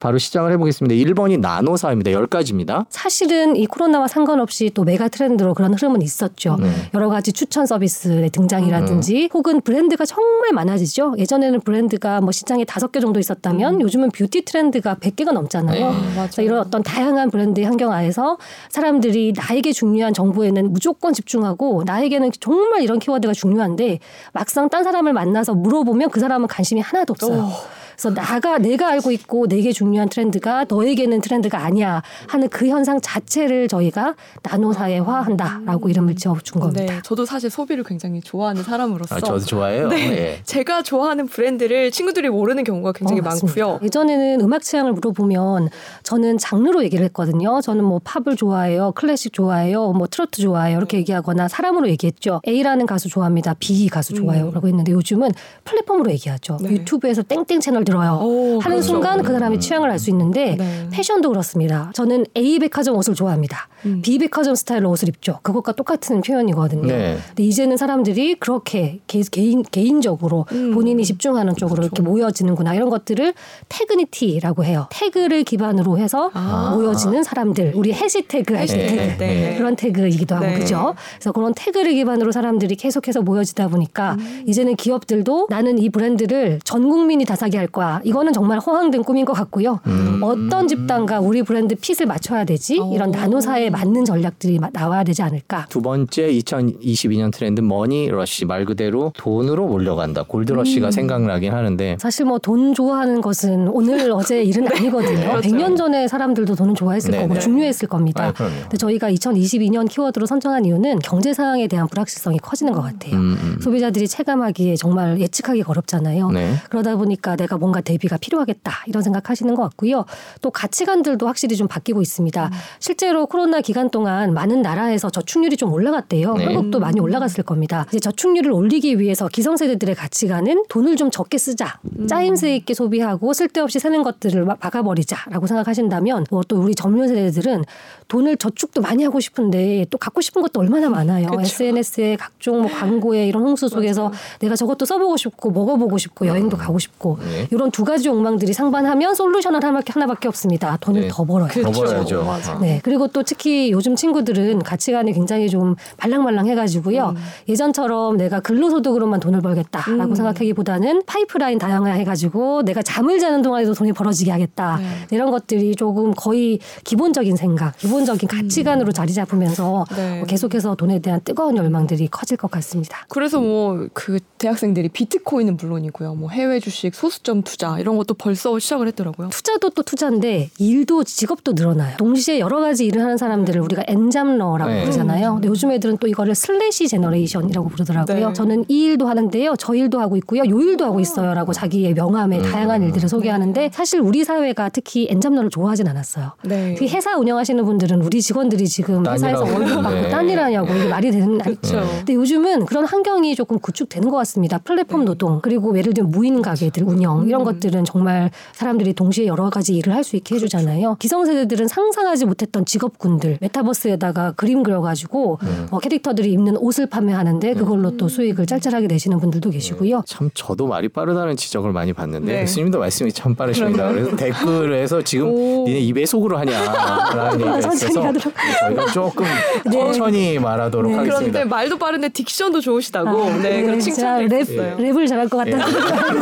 바로 시작을 해보겠습니다. 1번이 나노사입니다. 10가지입니다. 사실은 이 코로나와 상관없이 또 메가 트렌드로 그런 흐름은 있었죠. 네. 여러 가지 추천 서비스의 등장이라든지 혹은 브랜드가 정말 많아지죠. 예전에는 브랜드가 뭐 시장에 다섯 개 정도 있었다면 요즘은 뷰티 트렌드가 100개가 넘잖아요. 네. 그래서 이런 어떤 다양한 브랜드의 환경 하에서 사람들이 나에게 중요한 정보에는 무조건 집중하고 나에게는 정말 이런 키워드가 중요한데 막상 딴 사람을 만나서 물어보면 그 사람은 관심이 하나도 없어요. 그래서 나가 내가 알고 있고 내게 중요한 트렌드가 너에게는 트렌드가 아니야 하는 그 현상 자체를 저희가 나노 사회화한다라고 이름을 지어준 겁니다. 네, 저도 사실 소비를 굉장히 좋아하는 사람으로서 아, 저도 좋아해요. 네. 예. 제가 좋아하는 브랜드를 친구들이 모르는 경우가 굉장히 어. 많고요. 예전에는 음악 취향을 물어보면 저는 장르로 얘기를 했거든요. 저는 뭐 팝을 좋아해요, 클래식 좋아해요, 뭐 트로트 좋아해요 이렇게 얘기하거나 사람으로 얘기했죠. A라는 가수 좋아합니다, B 가수 좋아요라고 했는데 요즘은 플랫폼으로 얘기하죠. 네. 유튜브에서 땡땡 채널 들어요. 오, 하는 그렇죠. 순간 그 사람의 취향을 알 수 있는데 네. 패션도 그렇습니다. 저는 A 백화점 옷을 좋아합니다. 음. B 백화점 스타일로 옷을 입죠. 그것과 똑같은 표현이거든요. 네. 근데 이제는 사람들이 그렇게 개, 개인 개인적으로 음. 본인이 집중하는 쪽으로 그렇죠. 이렇게 모여지는구나 이런 것들을 tagnity라고 해요. 태그를 기반으로 해서 아. 모여지는 사람들. 우리 해시태그 해시태그, 태그 네. 그런 태그이기도 하고 네. 그죠. 그래서 그런 태그를 기반으로 사람들이 계속해서 모여지다 보니까 음. 이제는 기업들도 나는 이 브랜드를 전 국민이 다 사게 할 거 야. 이거는 정말 허황된 꿈인 것 같고요. 음. 어떤 집단과 우리 브랜드 fit을 맞춰야 되지? 이런 오. 나노 사회에 맞는 전략들이 마- 나와야 되지 않을까. 두 번째 2022년 트렌드 머니 러시 말 그대로 돈으로 몰려간다. 골드 러시가 음. 생각나긴 하는데 사실 뭐 돈 좋아하는 것은 오늘 어제 일은 아니거든요. 그렇죠. 100년 전에 사람들도 돈을 좋아했을 네, 거고 네. 중요했을 겁니다. 아. 근데 저희가 2022년 키워드로 선정한 이유는 경제 상황에 대한 불확실성이 커지는 것 같아요. 음, 음. 소비자들이 체감하기에 정말 예측하기 어렵잖아요. 네. 그러다 보니까 내가 뭔가 대비가 필요하겠다 이런 생각하시는 것 같고요. 또 가치관들도 확실히 좀 바뀌고 있습니다. 음. 실제로 코로나 기간 동안 많은 나라에서 저축률이 좀 올라갔대요. 네. 한국도 많이 올라갔을 겁니다. 이제 저축률을 올리기 위해서 기성세대들의 가치관은 돈을 좀 적게 쓰자, 짜임새 있게 소비하고 쓸데없이 새는 것들을 막 박아버리자라고 생각하신다면 뭐 또 우리 젊은 세대들은 돈을 저축도 많이 하고 싶은데 또 갖고 싶은 것도 얼마나 많아요. 그쵸. SNS에 각종 뭐 광고에 이런 홍수 속에서 내가 저것도 써보고 싶고 먹어보고 싶고 여행도 가고 싶고 네. 이런 두 가지 욕망들이 상반하면 솔루션은 하나밖에, 하나밖에 없습니다. 돈을 네. 더 벌어요. 더 그렇죠. 벌어야죠. 맞아. 어. 네. 그리고 또 특히 요즘 친구들은 가치관이 굉장히 좀 말랑말랑 해가지고요. 예전처럼 내가 근로소득으로만 돈을 벌겠다라고 음. 생각하기보다는 파이프라인 다양화해가지고 내가 잠을 자는 동안에도 돈이 벌어지게 하겠다. 네. 이런 것들이 조금 거의 기본적인 생각, 기본적인 가치관으로 자리 잡으면서 네. 뭐 계속해서 돈에 대한 뜨거운 열망들이 커질 것 같습니다. 그래서 뭐 그 대학생들이 비트코인은 물론이고요. 뭐 해외 주식, 소수점 투자 이런 것도 벌써 시작을 했더라고요. 투자도 또 투자인데 일도 직업도 늘어나요. 동시에 여러 가지 일을 하는 사람들을 우리가 엔잡러라고 네. 부르잖아요. 근데 요즘 애들은 또 이거를 slash generation이라고 부르더라고요. 네. 저는 이 일도 하는데요. 저 일도 하고 있고요. 요 일도 하고 있어요라고 자기의 명함에 음. 다양한 일들을 소개하는데 사실 우리 사회가 특히 엔잡러를 좋아하진 않았어요. 네. 그 회사 운영하시는 분들은 우리 직원들이 지금 회사에서 월급 받고 네. 딴 일하냐고 이게 말이 되는 그렇죠. 근데 요즘은 그런 환경이 조금 구축되는 것 같습니다. 플랫폼 노동 그리고 예를 들면 무인 가게들 운영 이런 것들은 정말 사람들이 동시에 여러 가지 일을 할 수 있게 해주잖아요. 기성세대들은 상상하지 못했던 직업군들 메타버스에다가 그림 그려가지고 어, 캐릭터들이 입는 옷을 판매하는데 그걸로 또 수익을 짤짤하게 내시는 분들도 계시고요. 참 저도 말이 빠르다는 지적을 많이 받는데 네. 교수님도 말씀이 참 빠르십니다. 그래서 댓글에서 지금 오. 니네 입에 속으로 하냐라는 얘기가 천천히 있어서. 저희가 조금 네. 천천히 말하도록 하겠습니다. 그런데 말도 빠른데 diction도 좋으시다고 아, 네, 그런 칭찬을 랩, 했어요. 랩을 잘할 것 같다는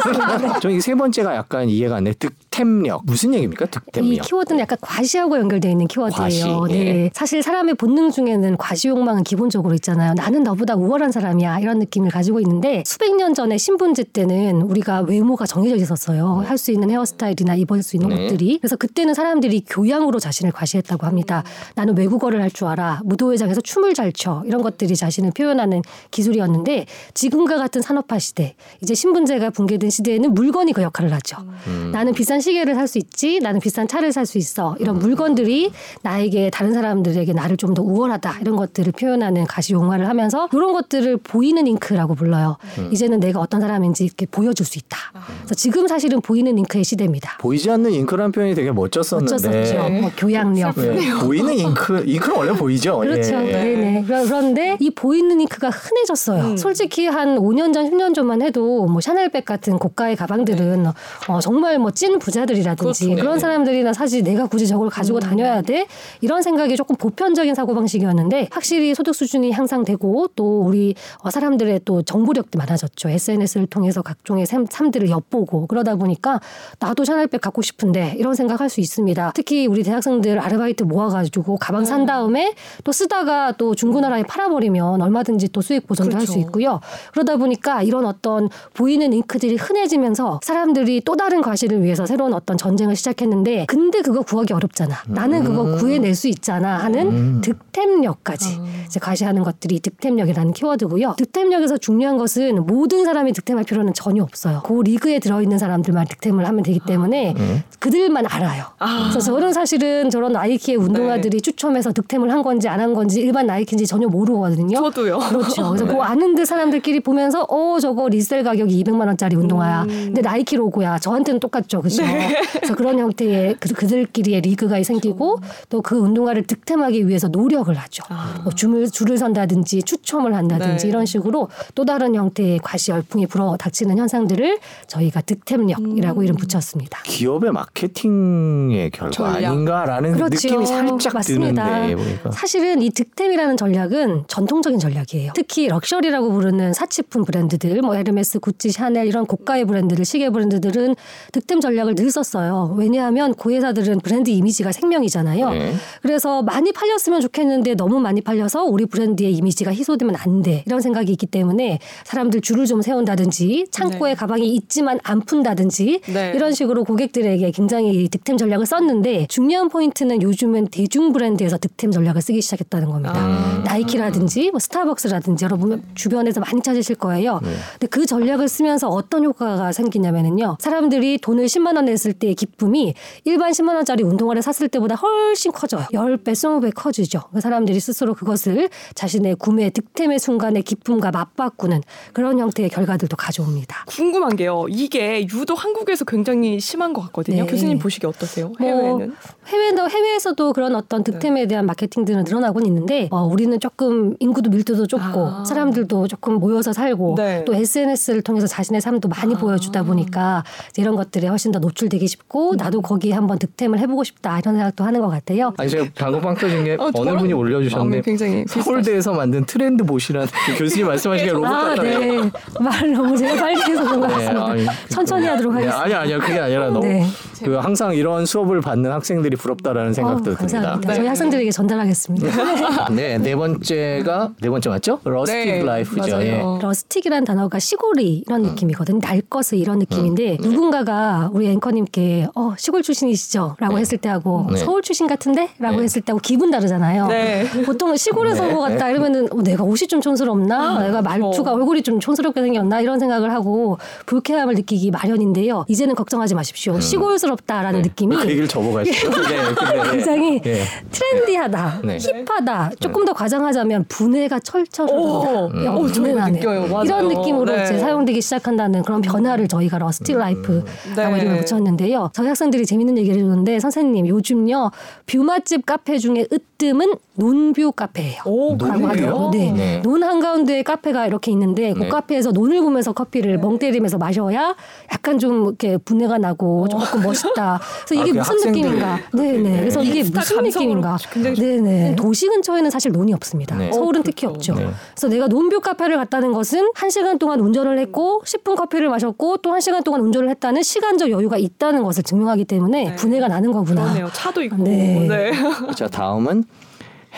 생각이 이 세 번째가 약간 이해가 안 돼. 득템력 무슨 얘기입니까? 이 득템력. 키워드는 약간 과시하고 연결되어 있는 키워드예요. 과시, 네. 예. 사실 사람의 본능 중에는 과시 욕망은 기본적으로 있잖아요. 나는 너보다 우월한 사람이야 이런 느낌을 가지고 있는데 수백 년 전에 신분제 때는 우리가 외모가 정해져 있었어요. 할 수 있는 헤어스타일이나 입을 수 있는 네. 옷들이. 그래서 그때는 사람들이 교양으로 자신을 과시했다고 합니다. 나는 외국어를 할 줄 알아. 무도회장에서 춤을 잘 춰. 이런 것들이 자신을 표현하는 기술이었는데 지금과 같은 산업화 시대, 이제 신분제가 붕괴된 시대에는 물건이 그 역할을 하죠. 음. 나는 비싼 시계를 살 수 있지, 나는 비싼 차를 살 수 있어. 이런 물건들이 나에게 다른 사람들에게 나를 좀 더 우월하다 이런 것들을 표현하는 가시 용화를 하면서 이런 것들을 보이는 잉크라고 불러요. 음. 이제는 내가 어떤 사람인지 이렇게 보여줄 수 있다. 그래서 지금 사실은 보이는 잉크의 시대입니다. 보이지 않는 잉크라는 표현이 되게 멋졌었는데. 어쩌었죠 뭐 교양력. 네, 보이는 잉크, 잉크는 원래 보이죠. 그렇죠. 예. 네네. 그러- 그런데 이 보이는 잉크가 흔해졌어요. 음. 솔직히 한 5년 전, 10년 전만 해도 뭐 샤넬백 같은 고가의 가방들은 어, 정말 뭐 찐 부자 들이라든지 그렇죠. 그런 네. 사람들이나 사실 내가 굳이 저걸 가지고 다녀야 돼 이런 생각이 조금 보편적인 사고 방식이었는데 확실히 소득 수준이 향상되고 또 우리 어, 사람들의 또 정보력도 많아졌죠. SNS를 통해서 각종의 삶, 삶들을 엿보고 그러다 보니까 나도 샤넬백 갖고 싶은데 이런 생각할 수 있습니다. 특히 우리 대학생들 아르바이트 모아가지고 가방 산 다음에 또 쓰다가 또 중고나라에 팔아버리면 얼마든지 또 수익 보전도 할수 그렇죠. 있고요. 그러다 보니까 이런 어떤 보이는 잉크들이 흔해지면서 사람들이 또 다른 과실을 위해서 새로운 어떤 전쟁을 시작했는데 근데 그거 구하기 어렵잖아. 나는 그거 구해낼 수 있잖아 하는 득템력까지 이제 과시하는 것들이 득템력이라는 키워드고요. 득템력에서 중요한 것은 모든 사람이 득템할 필요는 전혀 없어요. 그 리그에 들어있는 사람들만 득템을 하면 되기 때문에 그들만 알아요. 그래서 저는 사실은 저런 나이키의 운동화들이 추첨해서 득템을 한 건지 안 한 건지 일반 나이키인지 전혀 모르거든요. 저도요. 그렇죠. 그래서 그 아는데 사람들끼리 보면서 어 저거 resell 가격이 200만 원짜리 운동화야. 근데 나이키 로고야. 저한테는 똑같죠, 그렇죠? 그래서 그런 형태의 그, 그들끼리의 리그가 생기고 또 그 운동화를 득템하기 위해서 노력을 하죠. 뭐 줄을 줄을 선다든지 추첨을 한다든지 네. 이런 식으로 또 다른 형태의 과시 열풍이 불어 닥치는 현상들을 저희가 득템력이라고 이름 붙였습니다. 기업의 마케팅의 결과 전략. 아닌가라는 그렇죠. 느낌이 살짝 맞습니다. 드는데 보니까 사실은 이 득템이라는 전략은 전통적인 전략이에요. 특히 럭셔리라고 부르는 사치품 브랜드들, 뭐 에르메스, 구찌, 샤넬 이런 고가의 브랜드들, 시계 브랜드들은 득템 전략을 늘 썼어요. 왜냐하면 그 회사들은 브랜드 이미지가 생명이잖아요. 네. 그래서 많이 팔렸으면 좋겠는데 너무 많이 팔려서 우리 브랜드의 이미지가 희석되면 안 돼. 이런 생각이 있기 때문에 사람들 줄을 좀 세운다든지 창고에 네. 가방이 있지만 안 푼다든지 네. 이런 식으로 고객들에게 굉장히 득템 전략을 썼는데 중요한 포인트는 요즘은 대중 브랜드에서 득템 전략을 쓰기 시작했다는 겁니다. 아. 나이키라든지 뭐 스타벅스라든지 여러분 주변에서 많이 찾으실 거예요. 네. 근데 그 전략을 쓰면서 어떤 효과가 생기냐면은요. 사람들이 돈을 10만 원 냈을 때의 기쁨이 일반 10만 원짜리 운동화를 샀을 때보다 훨씬 커져요. 10배, 20배 커지죠. 그 사람들이 스스로 그것을 자신의 구매 득템의 순간의 기쁨과 맞바꾸는 그런 형태의 결과들도 가져옵니다. 궁금한 게요. 이게 유독 한국에서 굉장히 심한 것 같거든요. 네. 교수님 보시기 어떠세요? 뭐 해외는? 해외도 해외에서도 그런 어떤 득템에 대한 마케팅들은 늘어나곤 있는데 어, 우리는 조금 인구도 밀도도 좁고 아. 사람들도 조금 모여서 살고 네. 또 SNS를 통해서 자신의 삶도 많이 아. 보여주다 보니까 이런 것들에 훨씬 더 노출 되기 쉽고 나도 거기에 한번 득템을 해보고 싶다 이런 생각도 하는 것 같아요. 아니 제가 방금 빵 터진 게 어, 어느 분이 올려주셨는데 굉장히 서울대에서 만든 트렌드 봇이라는 그 교수님 말씀하시기에 로봇 아, 같아요. 네. 말 너무 제가 빨리 해서 그런 것 같습니다. 아니, 천천히 하도록 네, 하겠습니다. 아니 아니요 그게 아니라 너무 네. 그 항상 이런 수업을 받는 학생들이 부럽다라는 생각도 어, 듭니다. 감사합니다. 네. 저희 학생들에게 전달하겠습니다. 네, 네 번째가 네 번째 맞죠? rustic 네, life죠. 맞아요. 예. rustic이라는 단어가 시골이 이런 느낌이거든요. 날 것을 이런 느낌인데 누군가가 우리 앵커 님께 어, 시골 출신이시죠? 라고 했을 때 하고 네. 서울 출신 같은데? 라고 네. 했을 때 하고 기분 다르잖아요. 네. 보통 시골에서 온 것 같다 이러면은 어, 내가 옷이 좀 촌스럽나? 내가 말투가 얼굴이 좀 촌스럽게 생겼나? 이런 생각을 하고 불쾌함을 느끼기 마련인데요. 이제는 걱정하지 마십시오. 시골스럽다라는 느낌이 그 얘기를 접어가시죠. 네, 네. 굉장히 예. 트렌디하다, 네. 힙하다. 조금 더 과장하자면 부내가 철철 오, 흐른다. 음. 야, 오, 부내 저도 나네. 느껴요. 맞아요. 이런 느낌으로 네. 이제 사용되기 시작한다는 그런 변화를 저희가 rustic life라고 네. 이름을 붙였는데요. 저희 학생들이 재밌는 얘기를 해주는데 선생님 요즘요 view 맛집 카페 중에 으뜸은 논view 카페예요. 오, 하더라고요. 네. 네. 논 한가운데에 카페가 이렇게 있는데 그 네. 카페에서 논을 보면서 커피를 네. 멍 때리면서 마셔야 약간 좀 이렇게 부내가 나고 조금 멋있다. 그래서 아, 이게 그 무슨. 느낌인가? 네 네. 그래서 이게 무슨 느낌인가? 굉장히 네네. 도시 근처에는 사실 논이 없습니다. 네. 서울은 어, 특히 그렇죠. 없죠. 네. 그래서 내가 논view 카페를 갔다는 것은 한 시간 동안 운전을 했고 10분 커피를 마셨고 또 한 시간 동안 운전을 했다는 시간적 여유가 있다는 것을 증명하기 때문에 네. 부내가 나는 거구나. 그러네요. 차도 있고. 네. 네. 자 다음은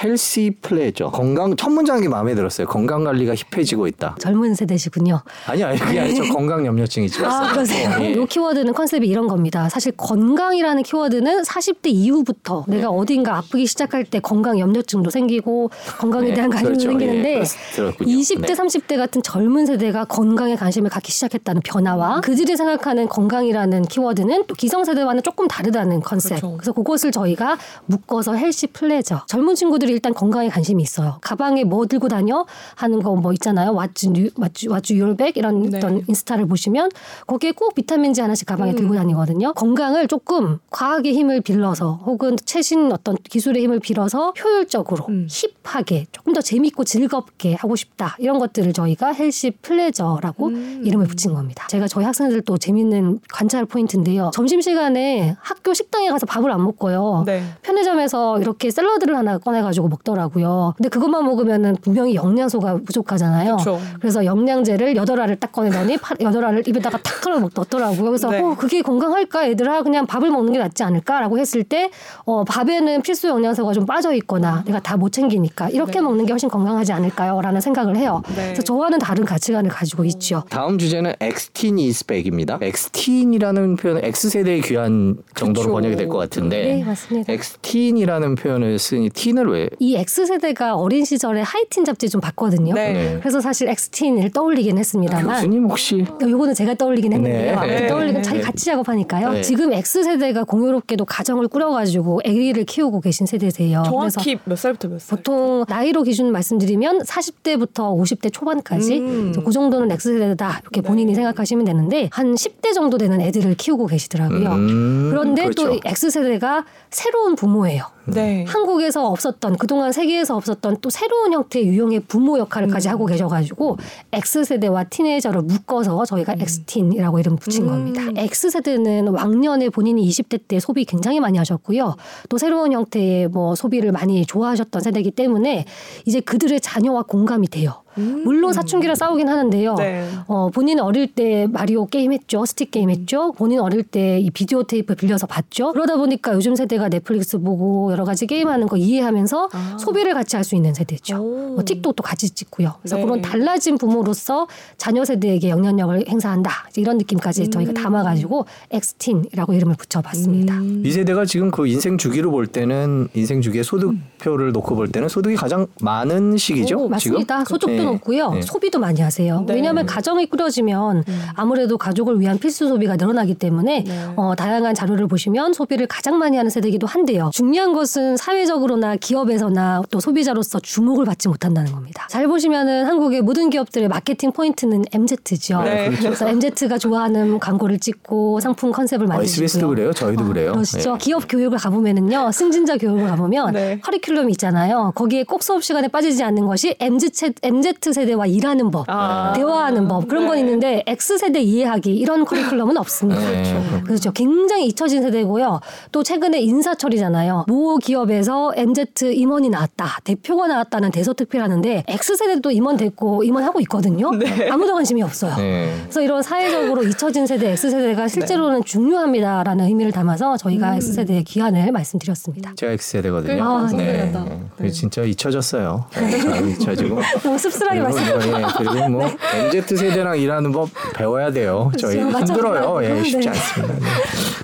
healthy pleasure 건강 첫 문장이 마음에 들었어요. 건강 관리가 힙해지고 있다. 젊은 세대시군요. 아니 아니 그게 아니 저 건강 염려증이 있어요. 아, 그러세요? 예. 이 키워드는 컨셉이 이런 겁니다. 사실 건강이라는 키워드는 40대 이후부터 내가 어딘가 아프기 시작할 때 건강 염려증도 생기고 건강에 네, 대한 관심도 그렇죠. 생기는데 예, 들었군요. 20대, 네. 30대 같은 젊은 세대가 건강에 관심을 갖기 시작했다는 변화와 그들이 생각하는 건강이라는 키워드는 또 기성 세대와는 조금 다르다는 컨셉. 그렇죠. 그래서 그것을 저희가 묶어서 healthy pleasure. 젊은 친구들이 사람들이 일단 건강에 관심이 있어요. 가방에 뭐 들고 다녀 하는 거 뭐 있잖아요. what's new what's what's your bag 이런 네. 어떤 인스타를 보시면 거기에 꼭 비타민제 하나씩 가방에 음. 들고 다니거든요. 건강을 조금 과학의 힘을 빌려서 혹은 최신 어떤 기술의 힘을 빌어서 효율적으로 음. 힙하게 조금 더 재밌고 즐겁게 하고 싶다 이런 것들을 저희가 healthy pleasure라고 음. 이름을 붙인 겁니다. 제가 저희 학생들 또 재밌는 관찰 포인트인데요. 점심 시간에 학교 식당에 가서 밥을 안 먹고요. 네. 편의점에서 이렇게 샐러드를 하나 꺼내가지고 먹더라고요. 근데 그것만 먹으면은 분명히 영양소가 부족하잖아요. 그렇죠. 그래서 영양제를 여덟 알을 딱 꺼내더니 파- 여덟 알을 입에다가 탁 털어 먹- 넣더라고요. 그래서 네. 어, 그게 건강할까 얘들아 그냥 밥을 먹는 게 낫지 않을까라고 했을 때 어, 밥에는 필수 영양소가 좀 빠져 있거나 내가 다 못 챙기니까 이렇게 네. 먹는 게 훨씬 건강하지 않을까요?라는 생각을 해요. 네. 그래서 저와는 다른 가치관을 가지고 있죠. 다음 주제는 X-teen is back입니다. X-teen이라는 표현은 X세대의 귀환 정도로 그쵸. 번역이 될 것 네, 같은데 맞습니다. X-teen이라는 표현을 쓰니 teen을 왜? 이 X세대가 어린 시절에 하이틴 잡지 좀 봤거든요. 네. 그래서 사실 X-teen을 떠올리긴 했습니다만 교수님 혹시 요거는 제가 떠올리긴 했는데요. 네. 네. 떠올리면 자기 같이 작업하니까요. 네. 지금 X세대가 공교롭게도 가정을 꾸려가지고 아기를 키우고 계신 세대세요. 그래서 정확히 몇 살부터 몇 살? 보통 나이로 기준 말씀드리면 40대부터 50대 초반까지 음. 그 정도는 X세대다 이렇게 본인이 생각하시면 되는데 한 10대 정도 되는 애들을 키우고 계시더라고요. 음, 그런데 그렇죠. 또 X세대가 새로운 부모예요. 네. 한국에서 없었던 그동안 세계에서 없었던 또 새로운 형태의 유형의 부모 역할까지 음. 하고 계셔가지고 X세대와 티네이저를 묶어서 저희가 X틴이라고 이름 붙인 음. 겁니다. X세대는 왕년에 본인이 20대 때 소비 굉장히 많이 하셨고요. 또 새로운 형태의 뭐 소비를 많이 좋아하셨던 세대이기 때문에 이제 그들의 자녀와 공감이 돼요. 물론 사춘기를 싸우긴 하는데요. 음. 네. 어, 본인 어릴 때 마리오 게임 했죠. 스틱 게임 했죠. 본인 어릴 때 이 비디오 테이프 빌려서 봤죠. 그러다 보니까 요즘 세대가 넷플릭스 보고 여러 가지 게임하는 거 이해하면서 아. 소비를 같이 할 수 있는 세대죠. 오. 뭐 틱톡도 같이 찍고요. 그래서 네. 그런 달라진 부모로서 자녀 세대에게 영향력을 행사한다. 이런 느낌까지 음. 저희가 담아가지고 X-teen이라고 이름을 붙여봤습니다. 음. 이 세대가 지금 그 인생 주기로 볼 때는 인생 주기의 소득표를 놓고 볼 때는 소득이 가장 많은 시기죠. 오, 맞습니다. 지금? 소득도 네. 높고요. 네. 소비도 많이 하세요. 네. 왜냐하면 가정이 꾸려지면 아무래도 가족을 위한 필수 소비가 늘어나기 때문에 네. 어, 다양한 자료를 보시면 소비를 가장 많이 하는 세대이기도 한데요. 중요한 것은 사회적으로나 기업에서나 또 소비자로서 주목을 받지 못한다는 겁니다. 잘 보시면은 한국의 모든 기업들의 마케팅 포인트는 MZ죠. 네. 그래서 MZ가 좋아하는 광고를 찍고 상품 컨셉을 어, 만드시고요. SBS도 그래요. 저희도 그래요. 그러시죠. 네. 기업 교육을 가보면은요, 승진자 교육을 가보면 네. 커리큘럼이 있잖아요. 거기에 꼭 수업 시간에 빠지지 않는 것이 MZ, MZ 세대와 일하는 법, 아. 대화하는 법 그런 건 네. 있는데 X 세대 이해하기 이런 커리큘럼은 없습니다. 네. 그렇죠. 굉장히 잊혀진 세대고요. 또 최근에 인사철이잖아요. 모 기업에서 MZ 임원이 나왔다, 대표가 나왔다는 대서특필하는데 X 세대도 임원 됐고 임원하고 있거든요. 아무도 관심이 없어요. 네. 그래서 이런 사회적으로 잊혀진 세대 X세대가 실제로는 중요합니다라는 의미를 담아서 저희가 X세대의 귀환을 말씀드렸습니다. 제가 X세대거든요. 아, 네. 네. 진짜 잊혀졌어요. 네, 잘 잊혀지고. 너무 씁 쓸하게 그리고, 말씀. 뭐, 예, 그리고 뭐 MZ 세대랑 일하는 법 배워야 돼요. 저희 그렇죠. 맞아, 힘들어요. 예, 쉽지 네. 않습니다.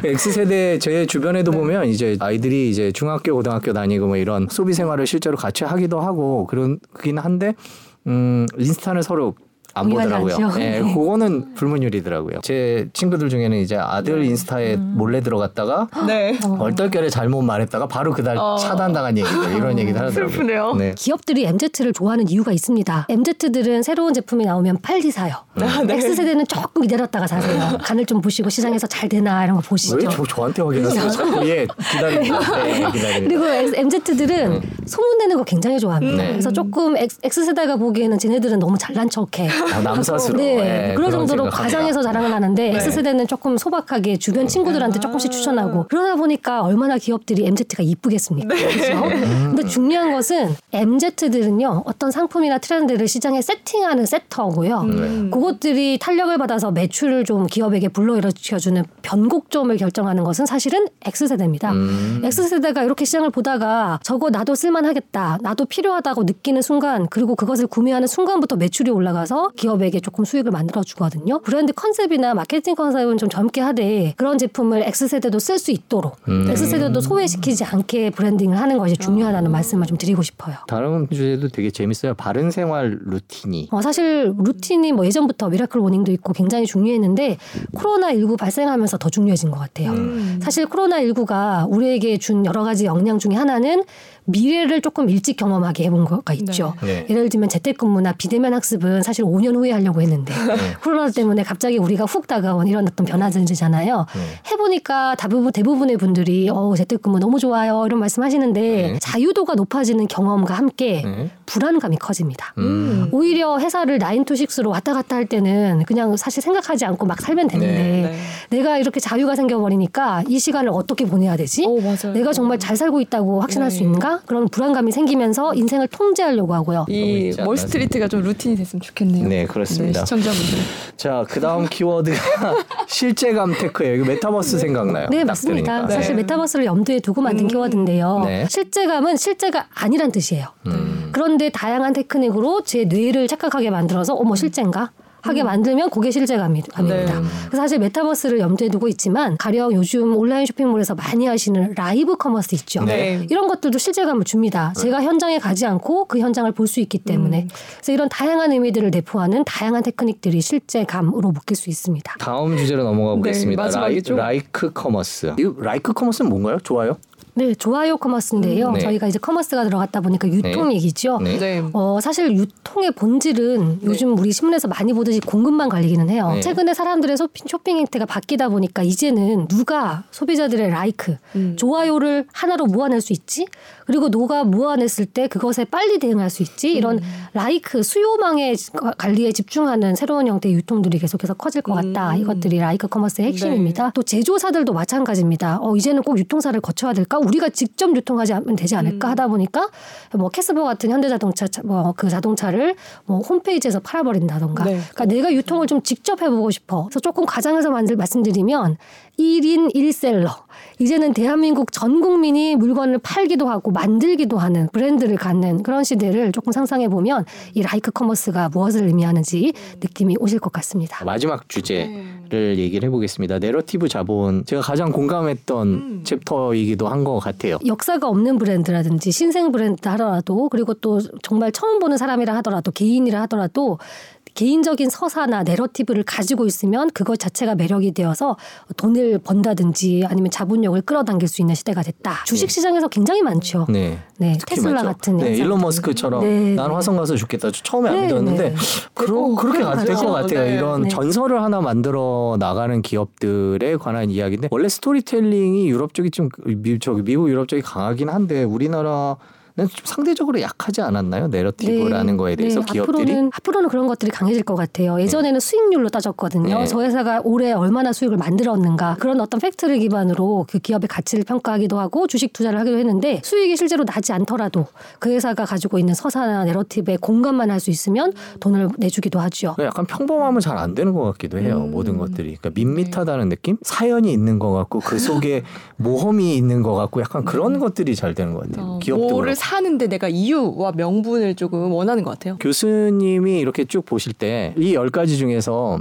네. X 세대 제 주변에도 보면 이제 아이들이 이제 중학교, 고등학교 다니고 뭐 이런 소비 생활을 실제로 같이 하기도 하고 그런 그긴 한데 음, 인스타를 서로 안 보더라고요. 예, 네. 그거는 불문율이더라고요. 제 친구들 중에는 이제 아들 인스타에 몰래 들어갔다가 네. 얼떨결에 잘못 말했다가 바로 그날 어. 차단당한 얘기들 이런 얘기를 하더라고요. 슬프네요. 네. 기업들이 MZ를 좋아하는 이유가 있습니다. MZ들은 새로운 제품이 나오면 빨리 사요. 아, 네. X세대는 조금 기다렸다가 사세요. 간을 좀 보시고 시장에서 잘 되나 이런 거 보시죠. 왜 저, 저한테 확인하세요? 자꾸 예 기다립니다. 네, 기다립니다. 그리고 MZ들은 소문내는 거 굉장히 좋아합니다. 네. 그래서 조금 X- X세대가 보기에는 쟤네들은 너무 잘난 척해. 아, 남사스러워. 네, 예, 그런 그런 정도로 생각합니다. 가장에서 자랑을 하는데 네. X세대는 조금 소박하게 주변 친구들한테 조금씩 추천하고 그러다 보니까 얼마나 기업들이 MZ가 이쁘겠습니까? 그렇죠? 근데 중요한 것은 MZ들은요 어떤 상품이나 트렌드를 시장에 세팅하는 세터고요. 음. 그것들이 탄력을 받아서 매출을 좀 기업에게 불러일으켜주는 변곡점을 결정하는 것은 사실은 X세대입니다. 음. X세대가 이렇게 시장을 보다가 저거 나도 쓸만하겠다. 나도 필요하다고 느끼는 순간 그리고 그것을 구매하는 순간부터 매출이 올라가서 기업에게 조금 수익을 만들어 주거든요. 브랜드 컨셉이나 마케팅 컨셉은 좀 젊게 하되 그런 제품을 X세대도 쓸 수 있도록 음. X세대도 소외시키지 않게 branding을 하는 것이 중요하다는 말씀을 좀 드리고 싶어요. 다른 주제도 되게 재밌어요. 바른 생활 루틴이. 어, 사실 루틴이 뭐 예전부터 miracle morning도 있고 굉장히 중요했는데 코로나 19 발생하면서 더 중요해진 것 같아요. 음. 사실 코로나 19가 우리에게 준 여러 가지 영향 중에 하나는 미래를 조금 일찍 경험하게 해본 거가 있죠. 네. 예를 들면 재택근무나 비대면 학습은 사실 5년 후에 하려고 했는데 코로나 때문에 갑자기 우리가 훅 다가온 이런 어떤 변화들이잖아요. 네. 해보니까 대부분 대부분의 분들이 어 재택근무 너무 좋아요 이런 말씀하시는데 네. 자유도가 높아지는 경험과 함께 네. 불안감이 커집니다. 음. 오히려 회사를 9 to 6로 왔다 갔다 할 때는 그냥 사실 생각하지 않고 막 살면 되는데 네. 내가 이렇게 자유가 생겨버리니까 이 시간을 어떻게 보내야 되지? 오 맞아요. 내가 정말 잘 살고 있다고 확신할 네. 수 있는가? 그런 불안감이 생기면서 인생을 통제하려고 하고요. 이 멀스트리트가 좀 루틴이 됐으면 좋겠네요. 네, 그렇습니다. 네, 시청자분들. 자, 그 다음 키워드가 실재감 tech예요. 이거 메타버스 생각나요. 네, 딱 맞습니다. 사실 네. 메타버스를 염두에 두고 만든 음. 키워드인데요. 네. 실재감은 실재가 아니란 뜻이에요. 음. 그런 데 다양한 테크닉으로 제 뇌를 착각하게 만들어서 어머 실재인가? 하게 만들면 그게 실재감입니다. 네. 그래서 사실 메타버스를 염두에 두고 있지만 가령 요즘 온라인 쇼핑몰에서 많이 하시는 live commerce 있죠. 네. 이런 것들도 실재감을 줍니다. 제가 현장에 가지 않고 그 현장을 볼 수 있기 때문에 음. 그래서 이런 다양한 의미들을 내포하는 다양한 테크닉들이 실재감으로 묶일 수 있습니다. 다음 주제로 넘어가 네, 보겠습니다. 라이, 마지막이죠. like commerce. 이 like commerce는 뭔가요? 좋아요? 네, 좋아요 commerce인데요. 네. 저희가 이제 commerce가 들어갔다 보니까 유통 네. 얘기죠. 네. 네. 어, 사실 유통의 본질은 요즘 우리 신문에서 많이 보듯이 공급망 관리기는 해요. 네. 최근에 사람들의 쇼핑, 쇼핑 행태가 바뀌다 보니까 이제는 누가 소비자들의 like, 음. 좋아요를 하나로 모아낼 수 있지? 그리고 누가 모아냈을 때 그것에 빨리 대응할 수 있지? 이런 like, 수요망의 관리에 집중하는 새로운 형태의 유통들이 계속해서 커질 것 같다. 음. 이것들이 like commerce의 핵심입니다. 또 제조사들도 마찬가지입니다. 어, 이제는 꼭 유통사를 거쳐야 될까? 우리가 직접 유통하지 않으면 되지 않을까 하다 보니까 뭐 캐스퍼 같은 현대자동차 뭐 그 자동차를 뭐 홈페이지에서 팔아버린다던가. 네. 그러니까 내가 유통을 좀 직접 해보고 싶어. 그래서 조금 과장해서 만들 말씀드리면 1인 1seller. 이제는 대한민국 전 국민이 물건을 팔기도 하고 만들기도 하는 브랜드를 갖는 그런 시대를 조금 상상해 보면 이 like commerce가 무엇을 의미하는지 느낌이 오실 것 같습니다. 마지막 주제를 얘기를 해보겠습니다. 내러티브 자본. 제가 가장 공감했던 음. 챕터이기도 한것 같아요. 역사가 없는 브랜드라든지 신생 브랜드 하더라도 그리고 또 정말 처음 보는 사람이라 하더라도 개인이라 하더라도 개인적인 서사나 narrative를 가지고 있으면 그것 자체가 매력이 되어서 돈을 번다든지 아니면 자본력을 끌어당길 수 있는 시대가 됐다. 주식 시장에서 굉장히 많죠. 네. 네, 테슬라 많죠. 같은 네. 일론 머스크처럼 네, 난 네. 화성 가서 죽겠다. 처음에 안 네, 믿었는데 네. 그러, 어, 그렇게 그럴 될것것 같아요. 이런 네. 전설을 하나 만들어 나가는 기업들에 관한 이야기인데 원래 스토리텔링이 유럽 쪽이 좀 미, 저기 미국 유럽 쪽이 강하긴 한데 우리나라 는 좀 상대적으로 약하지 않았나요? narrative라는 거에 대해서 네, 기업들이 앞으로는 앞으로는 그런 것들이 강해질 것 같아요. 예전에는 수익률로 따졌거든요. 네. 저 회사가 올해 얼마나 수익을 만들었는가 그런 어떤 팩트를 기반으로 그 기업의 가치를 평가하기도 하고 주식 투자를 하기도 했는데 수익이 실제로 나지 않더라도 그 회사가 가지고 있는 서사나 내러티브에 공감만 할 수 있으면 돈을 내주기도 하죠. 약간 평범하면 잘 안 되는 것 같기도 해요. 음. 모든 것들이. 그러니까 밋밋하다는 느낌? 사연이 있는 것 같고 그 속에 모험이 있는 것 같고 약간 그런 것들이 잘 되는 것 같아요. 어, 기업도 뭐를 그렇고. 사는데 내가 이유와 명분을 조금 원하는 것 같아요. 교수님이 이렇게 쭉 보실 때 이 열 가지 중에서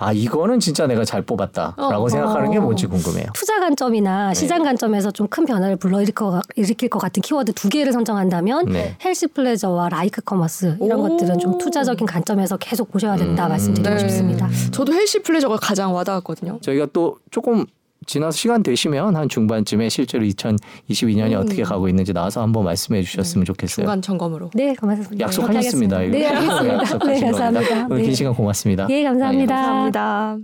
아 이거는 진짜 내가 잘 뽑았다라고 어. 생각하는 게 뭔지 궁금해요. 투자 관점이나 시장 관점에서 좀 큰 변화를 불러일으킬 것, 일으킬 것 같은 키워드 두 개를 선정한다면 네. healthy pleasure와 like commerce 이런 오. 것들은 좀 투자적인 관점에서 계속 보셔야 된다 음. 말씀드리고 네. 싶습니다. 저도 healthy pleasure가 가장 와닿았거든요. 저희가 또 조금 지나서 시간 되시면 한 중반쯤에 실제로 2022년이 음. 어떻게 가고 있는지 나와서 한번 말씀해 주셨으면 좋겠어요. 중간 점검으로. 네, 고맙습니다. 약속하셨습니다. 네. 알겠습니다. 네, 겁니다. 감사합니다. 오늘 네. 긴 시간 고맙습니다. 예, 감사합니다. 감사합니다.